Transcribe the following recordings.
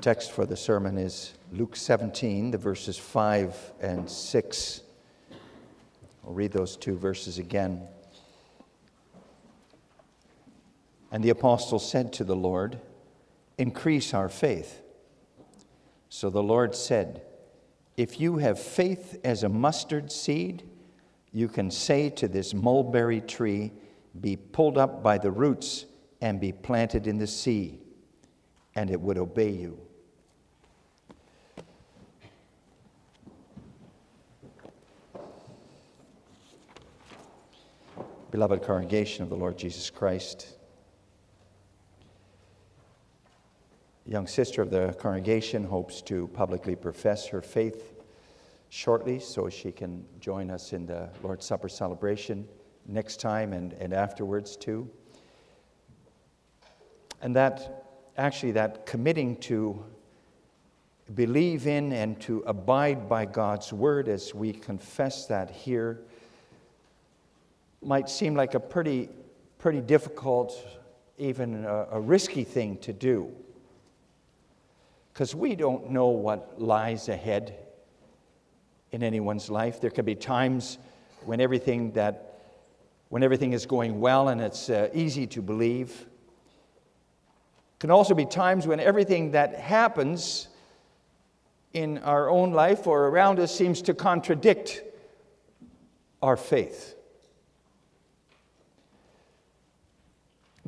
text for the sermon is Luke 17, the verses 5 and 6. I'll read those two verses again. And the apostle said to the Lord, Increase our faith. So the Lord said, If you have faith as a mustard seed, you can say to this mulberry tree, Be pulled up by the roots and be planted in the sea, and it would obey you. Beloved congregation of the Lord Jesus Christ, a young sister of the congregation hopes to publicly profess her faith shortly so she can join us in the Lord's Supper celebration next time and, and afterwards too. And that actually, that committing to believe in and to abide by God's word as we confess that here might seem like a pretty, pretty difficult, even a, a risky thing to do. Because we don't know what lies ahead in anyone's life. There can be times when everything that when everything is going well and it's uh, easy to believe. Can also be times when everything that happens in our own life or around us seems to contradict our faith.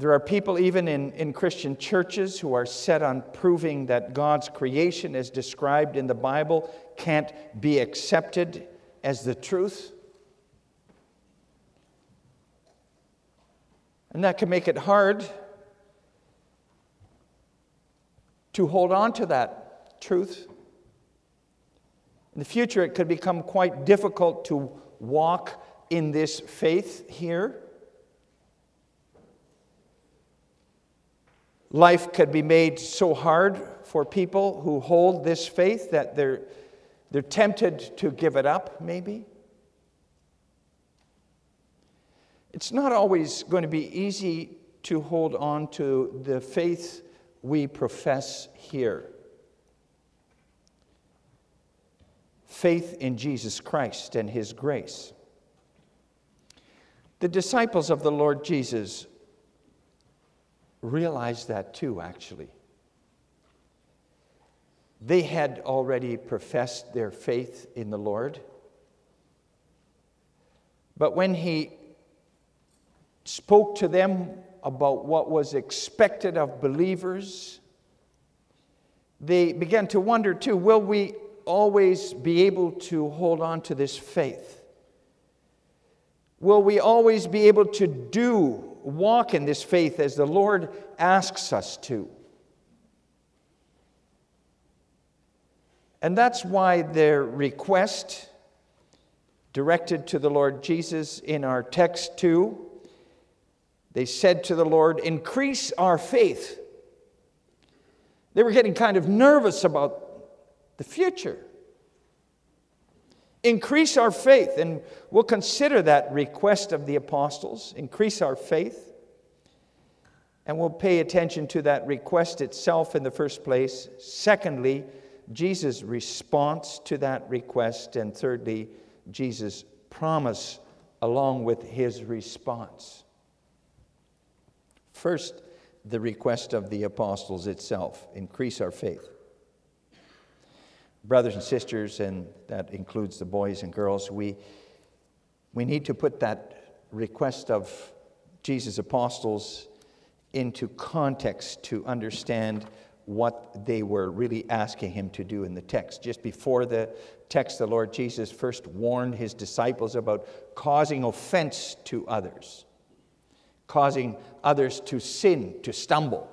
There are people, even in, in Christian churches, who are set on proving that God's creation, as described in the Bible, can't be accepted as the truth. And that can make it hard to hold on to that truth. In the future, it could become quite difficult to walk in this faith here. Life could be made so hard for people who hold this faith that they're, they're tempted to give it up, maybe. It's not always going to be easy to hold on to the faith we profess here. Faith in Jesus Christ and His grace. The disciples of the Lord Jesus realized that too, actually. They had already professed their faith in the Lord. But when he spoke to them about what was expected of believers, they began to wonder too will we always be able to hold on to this faith? Will we always be able to do walk in this faith as the Lord asks us to. And that's why their request directed to the Lord Jesus in our text, too. They said to the Lord, Increase our faith. They were getting kind of nervous about the future. Increase our faith, and we'll consider that request of the apostles. Increase our faith. And we'll pay attention to that request itself in the first place. Secondly, Jesus' response to that request. And thirdly, Jesus' promise along with his response. First, the request of the apostles itself increase our faith brothers and sisters, and that includes the boys and girls, we, we need to put that request of Jesus' apostles into context to understand what they were really asking him to do in the text. Just before the text, the Lord Jesus first warned his disciples about causing offense to others, causing others to sin, to stumble.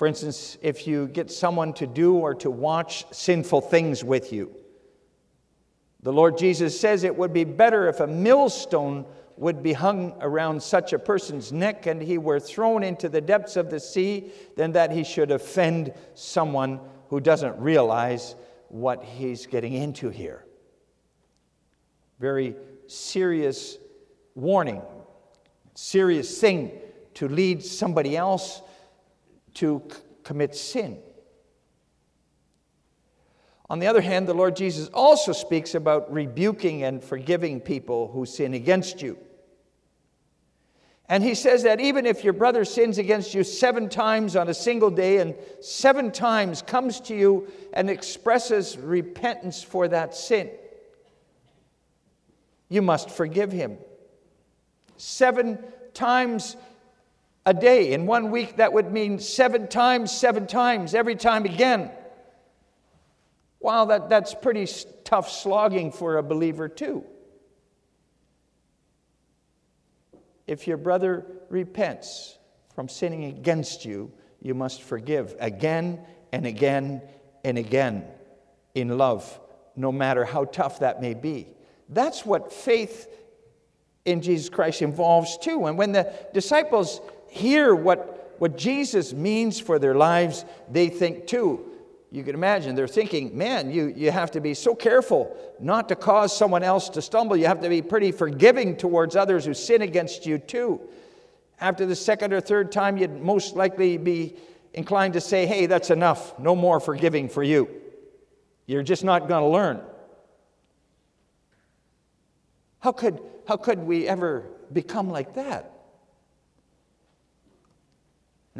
For instance, if you get someone to do or to watch sinful things with you, the Lord Jesus says it would be better if a millstone would be hung around such a person's neck and he were thrown into the depths of the sea than that he should offend someone who doesn't realize what he's getting into here. Very serious warning, serious thing to lead somebody else to c- commit sin. On the other hand, the Lord Jesus also speaks about rebuking and forgiving people who sin against you. And he says that even if your brother sins against you seven times on a single day and seven times comes to you and expresses repentance for that sin, you must forgive him. Seven times a day. In one week, that would mean seven times, seven times, every time again. Wow, that, that's pretty tough slogging for a believer, too. If your brother repents from sinning against you, you must forgive again and again and again in love, no matter how tough that may be. That's what faith in Jesus Christ involves too. And when the disciples hear what, what Jesus means for their lives, they think too. You can imagine they're thinking, man, you, you have to be so careful not to cause someone else to stumble. You have to be pretty forgiving towards others who sin against you too. After the second or third time, you'd most likely be inclined to say, hey, that's enough. No more forgiving for you. You're just not going to learn. How could, how could we ever become like that?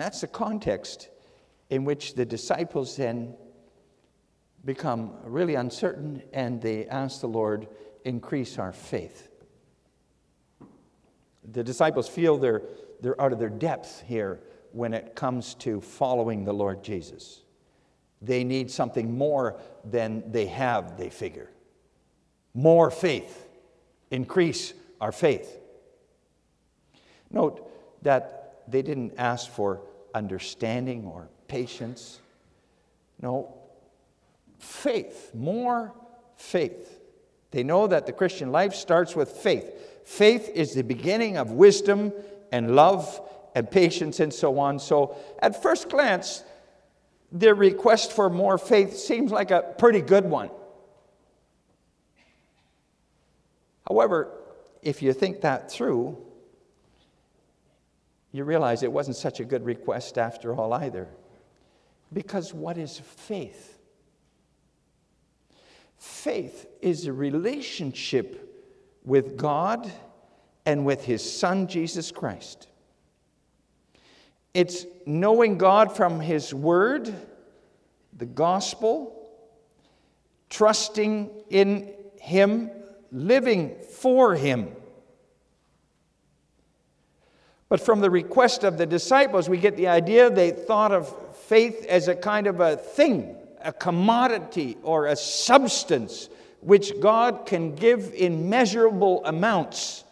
And that's the context in which the disciples then become really uncertain and they ask the Lord, increase our faith. The disciples feel they're, they're out of their depth here when it comes to following the Lord Jesus. They need something more than they have, they figure. More faith. Increase our faith. Note that they didn't ask for understanding or patience. No, faith, more faith. They know that the Christian life starts with faith. Faith is the beginning of wisdom and love and patience and so on. So, at first glance, their request for more faith seems like a pretty good one. However, if you think that through, you realize it wasn't such a good request after all either. Because what is faith? Faith is a relationship with God and with His Son, Jesus Christ. It's knowing God from His Word, the gospel, trusting in Him, living for Him. But from the request of the disciples, we get the idea they thought of faith as a kind of a thing, a commodity, or a substance which God can give in measurable amounts.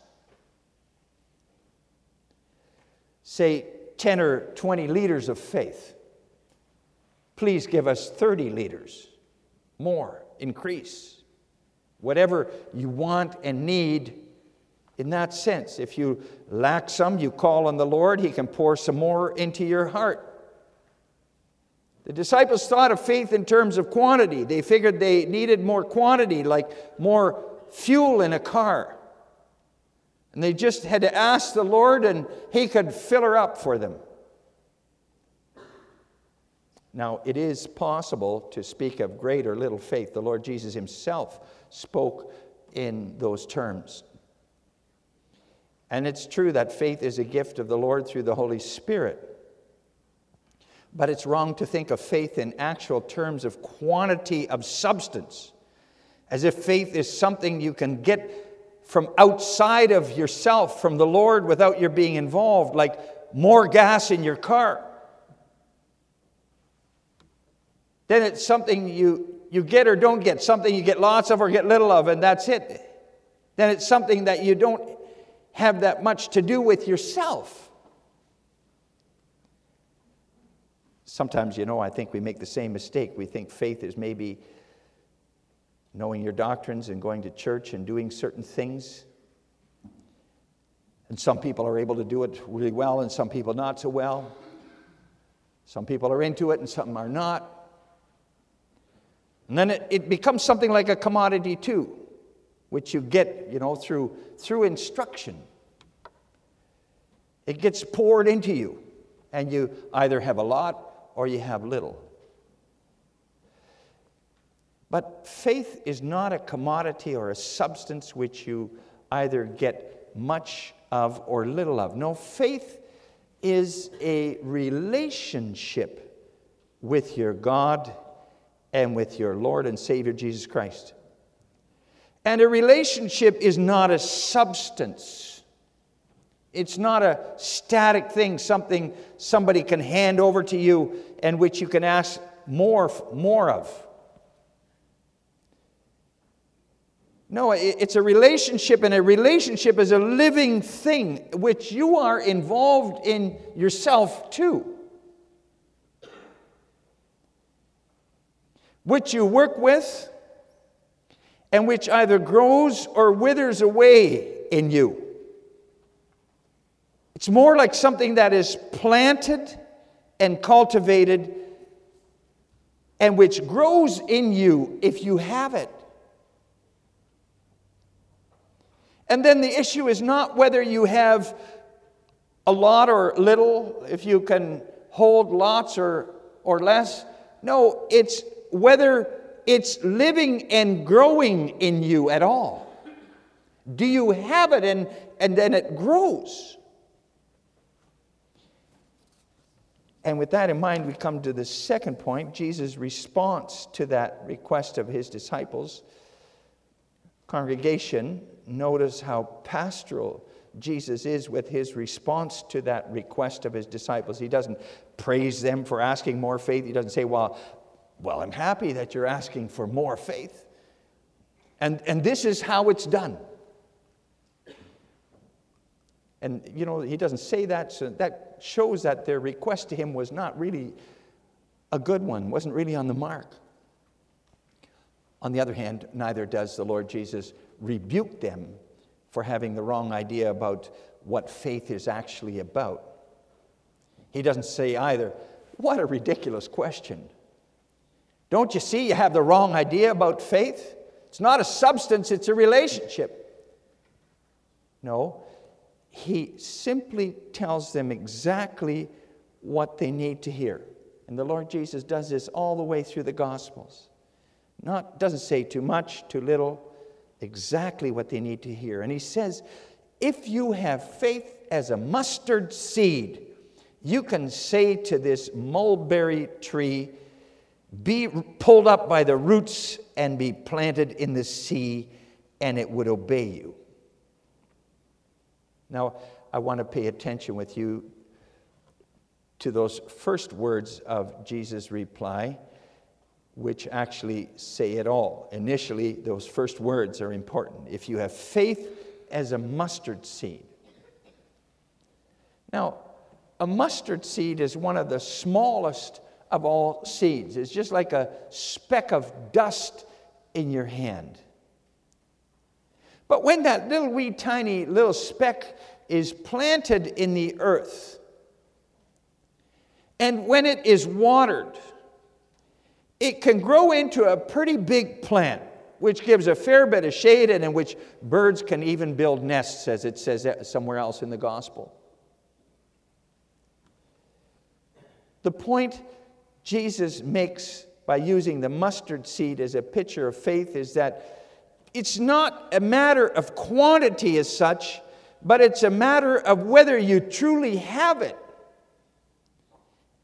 Say 10 or 20 liters of faith. Please give us 30 liters. More, increase. Whatever you want and need in that sense. If you lack some, you call on the Lord, He can pour some more into your heart. The disciples thought of faith in terms of quantity. They figured they needed more quantity, like more fuel in a car. And they just had to ask the Lord, and He could fill her up for them. Now, it is possible to speak of great or little faith. The Lord Jesus Himself spoke in those terms. And it's true that faith is a gift of the Lord through the Holy Spirit. But it's wrong to think of faith in actual terms of quantity of substance, as if faith is something you can get from outside of yourself, from the Lord, without your being involved, like more gas in your car. Then it's something you, you get or don't get, something you get lots of or get little of, and that's it. Then it's something that you don't have that much to do with yourself. Sometimes, you know, I think we make the same mistake. We think faith is maybe knowing your doctrines and going to church and doing certain things. And some people are able to do it really well, and some people not so well. Some people are into it, and some are not. And then it, it becomes something like a commodity, too which you get, you know, through, through instruction. It gets poured into you, and you either have a lot or you have little. But faith is not a commodity or a substance which you either get much of or little of. No, faith is a relationship with your God and with your Lord and Savior Jesus Christ. And a relationship is not a substance. It's not a static thing, something somebody can hand over to you and which you can ask more, more of. No, it's a relationship, and a relationship is a living thing which you are involved in yourself too. Which you work with, and which either grows or withers away in you. It's more like something that is planted and cultivated and which grows in you if you have it. And then the issue is not whether you have a lot or little, if you can hold lots or, or less. No, it's whether it's living and growing in you at all. Do you have it and, and then it grows? And with that in mind, we come to the second point Jesus' response to that request of his disciples. Congregation, notice how pastoral Jesus is with his response to that request of his disciples. He doesn't praise them for asking more faith. He doesn't say, Well, well, I'm happy that you're asking for more faith. And, and this is how it's done. And, you know, he doesn't say that, so that shows that their request to him was not really a good one, wasn't really on the mark. On the other hand, neither does the Lord Jesus rebuke them for having the wrong idea about what faith is actually about. He doesn't say either, What a ridiculous question. Don't you see you have the wrong idea about faith? It's not a substance, it's a relationship. No, he simply tells them exactly what they need to hear. And the Lord Jesus does this all the way through the Gospels. Not doesn't say too much, too little, exactly what they need to hear. And he says, if you have faith as a mustard seed, you can say to this mulberry tree, be pulled up by the roots and be planted in the sea, and it would obey you. Now, I want to pay attention with you to those first words of Jesus' reply which actually say it all. Initially, those first words are important. If you have faith as a mustard seed. Now, a mustard seed is one of the smallest of all seeds. It's just like a speck of dust in your hand. But when that little wee tiny little speck is planted in the earth, and when it is watered, it can grow into a pretty big plant, which gives a fair bit of shade and in which birds can even build nests, as it says somewhere else in the gospel. The point Jesus makes by using the mustard seed as a picture of faith is that it's not a matter of quantity as such, but it's a matter of whether you truly have it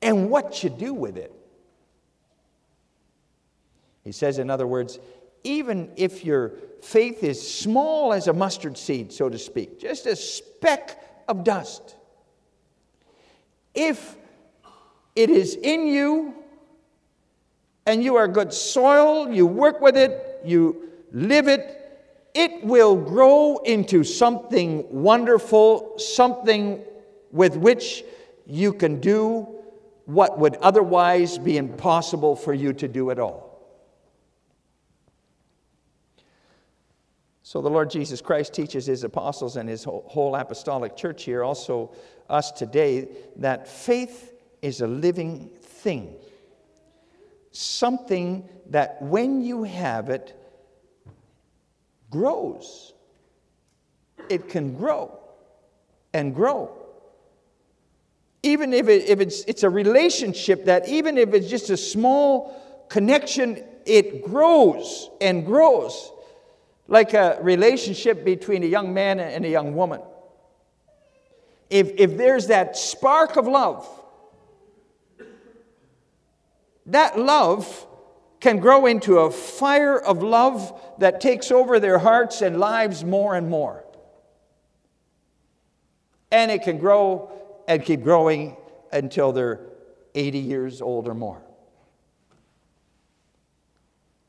and what you do with it. He says, in other words, even if your faith is small as a mustard seed, so to speak, just a speck of dust, if it is in you and you are good soil, you work with it, you live it, it will grow into something wonderful, something with which you can do what would otherwise be impossible for you to do at all. So the Lord Jesus Christ teaches his apostles and his whole apostolic church here, also us today, that faith is a living thing. Something that when you have it, grows. It can grow and grow. Even if, it, if it's, it's a relationship that, even if it's just a small connection it grows and grows like a relationship between a young man and a young woman. If, if there's that spark of love, that love can grow into a fire of love that takes over their hearts and lives more and more. And it can grow and keep growing until they're 80 years old or more.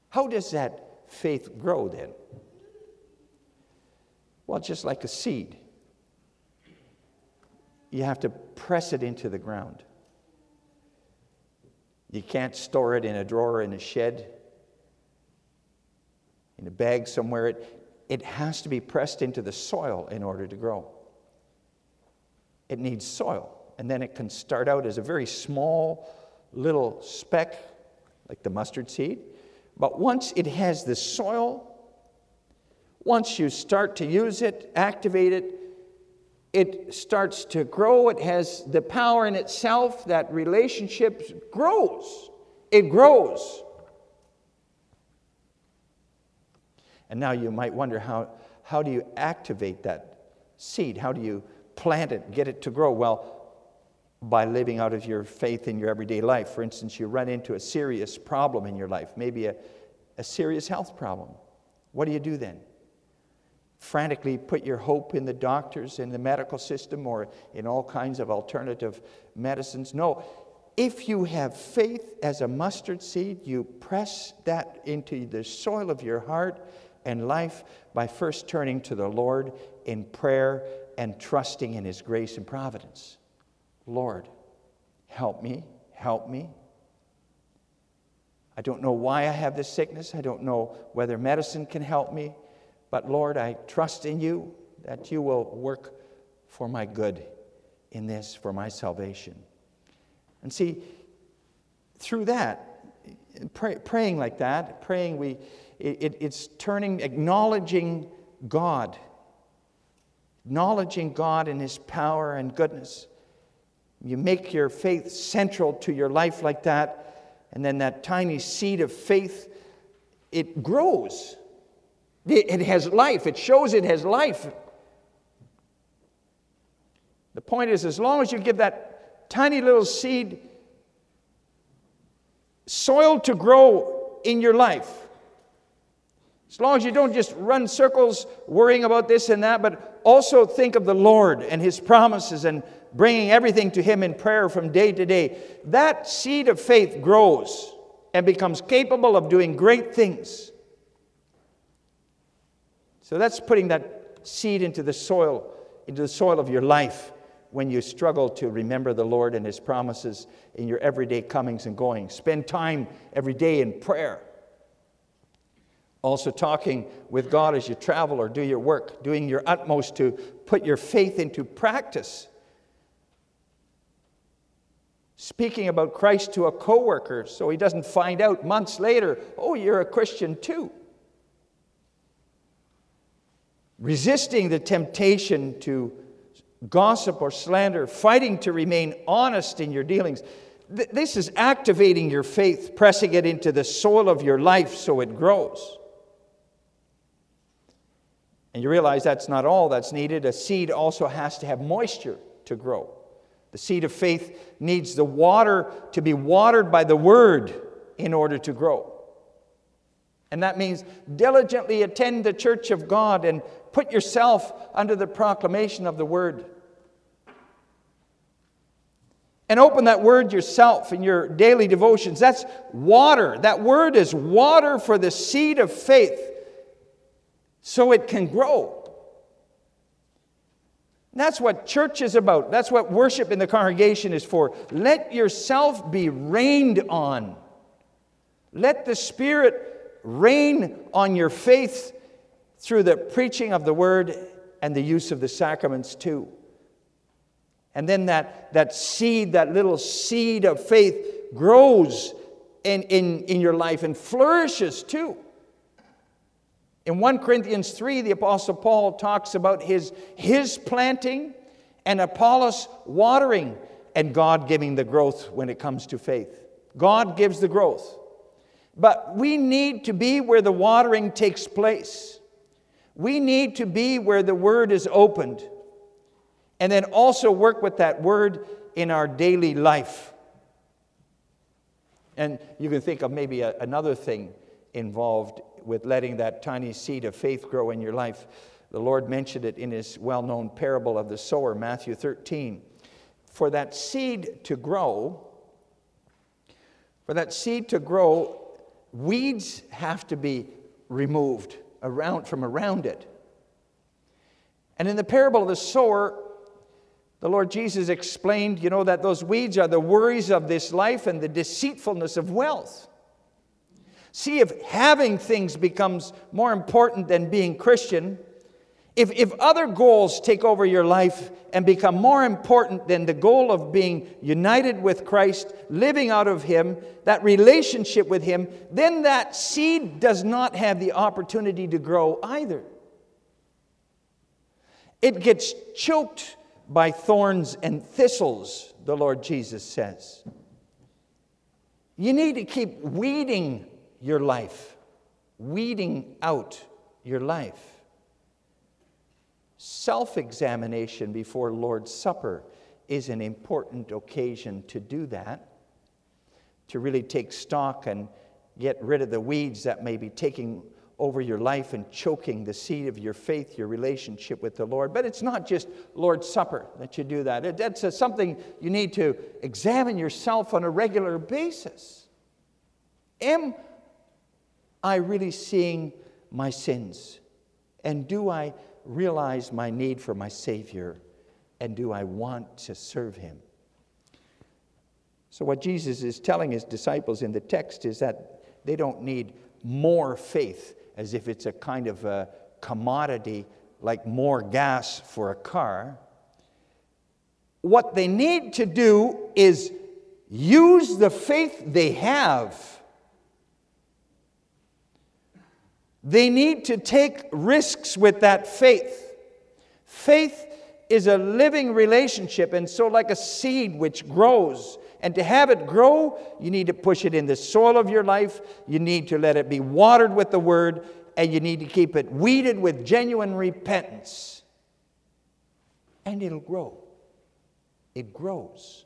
How does that faith grow then? Well, just like a seed, you have to press it into the ground. You can't store it in a drawer in a shed, in a bag somewhere. It, it has to be pressed into the soil in order to grow. It needs soil, and then it can start out as a very small little speck, like the mustard seed. But once it has the soil, once you start to use it, activate it, it starts to grow. It has the power in itself. That relationship grows. It grows. And now you might wonder how, how do you activate that seed? How do you plant it, get it to grow? Well, by living out of your faith in your everyday life. For instance, you run into a serious problem in your life, maybe a, a serious health problem. What do you do then? Frantically put your hope in the doctors in the medical system or in all kinds of alternative medicines. No, if you have faith as a mustard seed, you press that into the soil of your heart and life by first turning to the Lord in prayer and trusting in His grace and providence. Lord, help me, help me. I don't know why I have this sickness. I don't know whether medicine can help me. But Lord, I trust in you that you will work for my good in this, for my salvation. And see, through that, pray, praying like that, praying, we, it, it's turning, acknowledging God, acknowledging God and His power and goodness. You make your faith central to your life like that, and then that tiny seed of faith, it grows. It has life. It shows it has life. The point is, as long as you give that tiny little seed soil to grow in your life, as long as you don't just run circles worrying about this and that, but also think of the Lord and His promises and bringing everything to Him in prayer from day to day, that seed of faith grows and becomes capable of doing great things. So that's putting that seed into the soil, into the soil of your life when you struggle to remember the Lord and His promises in your everyday comings and goings. Spend time every day in prayer. Also, talking with God as you travel or do your work, doing your utmost to put your faith into practice. Speaking about Christ to a coworker so he doesn't find out months later, oh, you're a Christian too resisting the temptation to gossip or slander, fighting to remain honest in your dealings. This is activating your faith, pressing it into the soil of your life so it grows. And you realize that's not all that's needed. A seed also has to have moisture to grow. The seed of faith needs the water to be watered by the word in order to grow. And that means diligently attend the church of God and Put yourself under the proclamation of the word. And open that word yourself in your daily devotions. That's water. That word is water for the seed of faith so it can grow. That's what church is about. That's what worship in the congregation is for. Let yourself be rained on. Let the Spirit rain on your faith through the preaching of the word and the use of the sacraments too. And then that, that seed, that little seed of faith, grows in, in, in your life and flourishes too. In 1 Corinthians 3, the Apostle Paul talks about his, his planting and Apollos watering, and God giving the growth when it comes to faith. God gives the growth. But we need to be where the watering takes place. We need to be where the word is opened. And then also work with that word in our daily life. And you can think of maybe a, another thing involved with letting that tiny seed of faith grow in your life. The Lord mentioned it in his well known parable of the sower, Matthew 13. For that seed to grow, for that seed to grow, weeds have to be removed around, from around it. And in the parable of the sower, the Lord Jesus explained, you know, that those weeds are the worries of this life and the deceitfulness of wealth. See if having things becomes more important than being Christian. If, if other goals take over your life and become more important than the goal of being united with Christ, living out of Him, that relationship with Him, then that seed does not have the opportunity to grow either. It gets choked by thorns and thistles, the Lord Jesus says. You need to keep weeding your life, weeding out your life. Self examination before Lord's Supper is an important occasion to do that, to really take stock and get rid of the weeds that may be taking over your life and choking the seed of your faith, your relationship with the Lord. But it's not just Lord's Supper that you do that. That's something you need to examine yourself on a regular basis. Am I really seeing my sins? And do I realize my need for my Savior? And do I want to serve Him? So, what Jesus is telling his disciples in the text is that they don't need more faith as if it's a kind of a commodity like more gas for a car. What they need to do is use the faith they have. They need to take risks with that faith. Faith is a living relationship, and so, like a seed which grows, and to have it grow, you need to push it in the soil of your life, you need to let it be watered with the word, and you need to keep it weeded with genuine repentance. And it'll grow. It grows.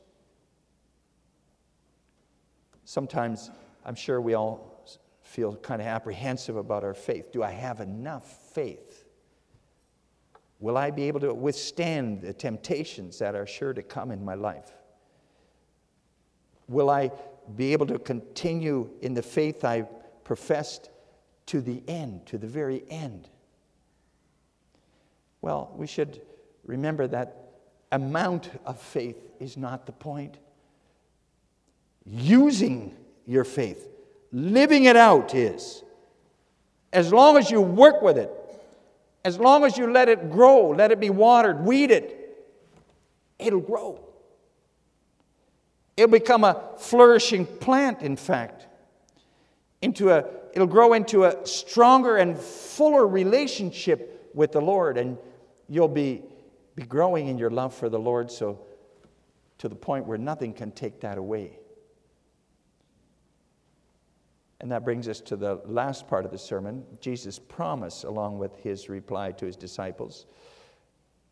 Sometimes I'm sure we all feel kind of apprehensive about our faith. Do I have enough faith? Will I be able to withstand the temptations that are sure to come in my life? Will I be able to continue in the faith I professed to the end, to the very end? Well, we should remember that amount of faith is not the point. Using your faith, living it out is. As long as you work with it, as long as you let it grow, let it be watered, weed it, it'll grow. It'll become a flourishing plant, in fact, into a, it'll grow into a stronger and fuller relationship with the Lord, and you'll be, be growing in your love for the Lord so to the point where nothing can take that away. And that brings us to the last part of the sermon Jesus' promise, along with his reply to his disciples.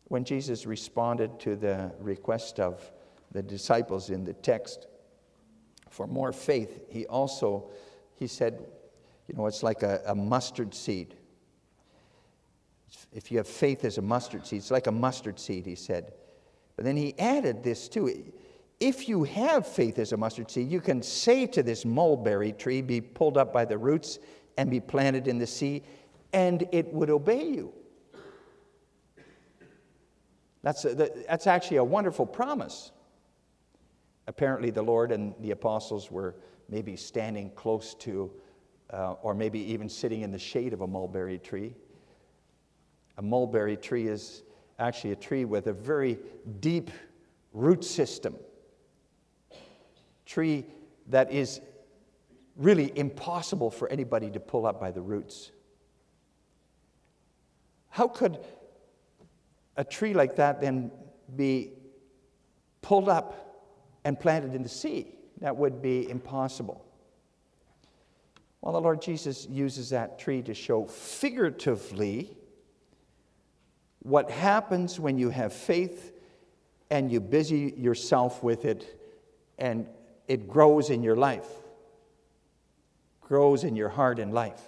When Jesus responded to the request of the disciples in the text for more faith, he also he said, you know, it's like a, a mustard seed. If you have faith as a mustard seed, it's like a mustard seed, he said. But then he added this too. If you have faith as a mustard seed, you can say to this mulberry tree, be pulled up by the roots and be planted in the sea, and it would obey you. That's, a, that's actually a wonderful promise. Apparently, the Lord and the apostles were maybe standing close to, uh, or maybe even sitting in the shade of a mulberry tree. A mulberry tree is actually a tree with a very deep root system. Tree that is really impossible for anybody to pull up by the roots. How could a tree like that then be pulled up and planted in the sea? That would be impossible. Well, the Lord Jesus uses that tree to show figuratively what happens when you have faith and you busy yourself with it and it grows in your life, grows in your heart and life.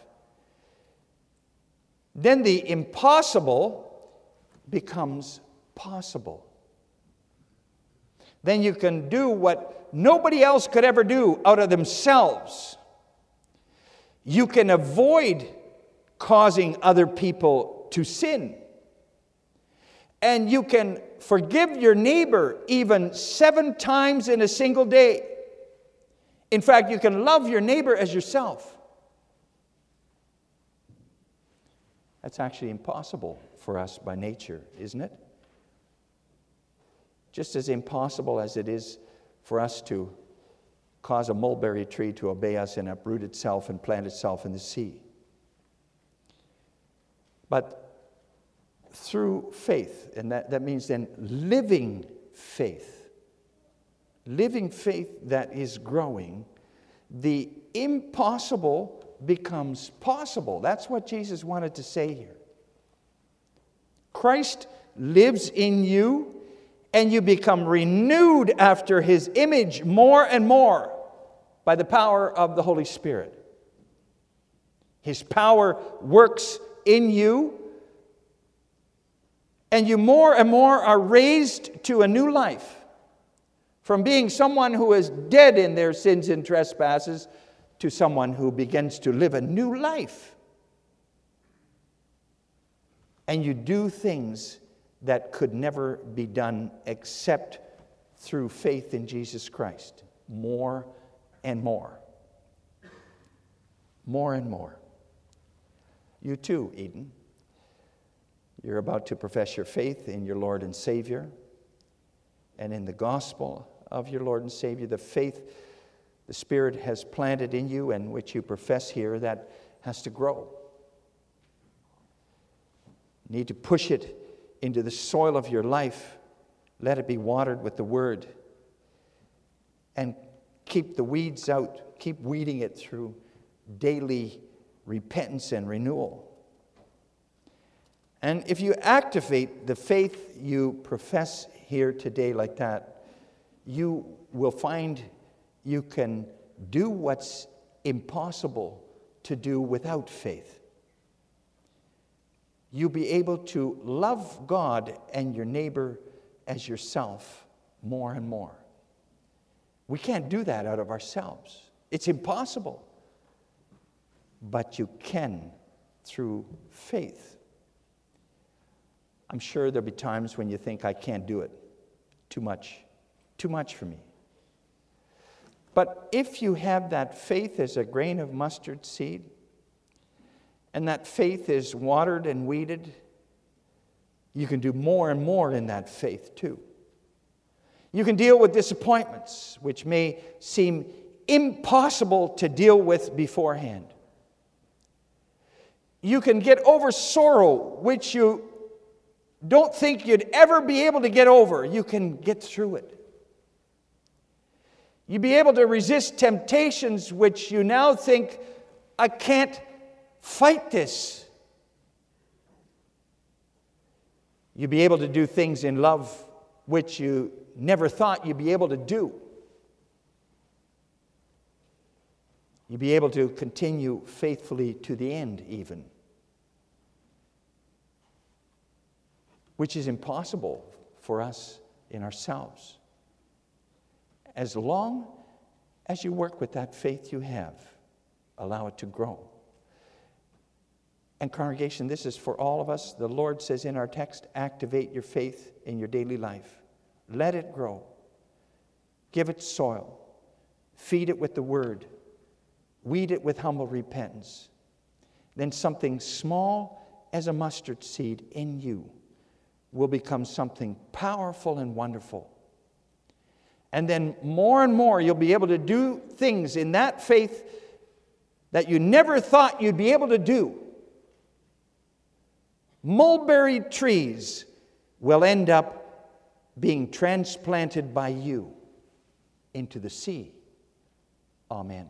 Then the impossible becomes possible. Then you can do what nobody else could ever do out of themselves. You can avoid causing other people to sin. And you can forgive your neighbor even seven times in a single day. In fact, you can love your neighbor as yourself. That's actually impossible for us by nature, isn't it? Just as impossible as it is for us to cause a mulberry tree to obey us and uproot itself and plant itself in the sea. But through faith, and that, that means then living faith, living faith that is growing, the impossible becomes possible. That's what Jesus wanted to say here. Christ lives in you, and you become renewed after his image more and more by the power of the Holy Spirit. His power works in you, and you more and more are raised to a new life. From being someone who is dead in their sins and trespasses to someone who begins to live a new life. And you do things that could never be done except through faith in Jesus Christ. More and more. More and more. You too, Eden. You're about to profess your faith in your Lord and Savior and in the gospel of your Lord and Savior, the faith the Spirit has planted in you and which you profess here, that has to grow. You need to push it into the soil of your life. Let it be watered with the Word. And keep the weeds out, keep weeding it through daily repentance and renewal. And if you activate the faith you profess here today like that, you will find you can do what's impossible to do without faith. You'll be able to love God and your neighbor as yourself more and more. We can't do that out of ourselves, it's impossible. But you can through faith. I'm sure there'll be times when you think, I can't do it. Too much. Too much for me. But if you have that faith as a grain of mustard seed, and that faith is watered and weeded, you can do more and more in that faith too. You can deal with disappointments, which may seem impossible to deal with beforehand. You can get over sorrow, which you don't think you'd ever be able to get over. You can get through it. You be able to resist temptations which you now think, I can't fight this. You be able to do things in love which you never thought you'd be able to do. You be able to continue faithfully to the end, even, which is impossible for us in ourselves as long as you work with that faith you have, allow it to grow. And, congregation, this is for all of us. The Lord says in our text activate your faith in your daily life, let it grow, give it soil, feed it with the word, weed it with humble repentance. Then, something small as a mustard seed in you will become something powerful and wonderful and then more and more, you'll be able to do things in that faith that you never thought you'd be able to do. Mulberry trees will end up being transplanted by you into the sea. Amen.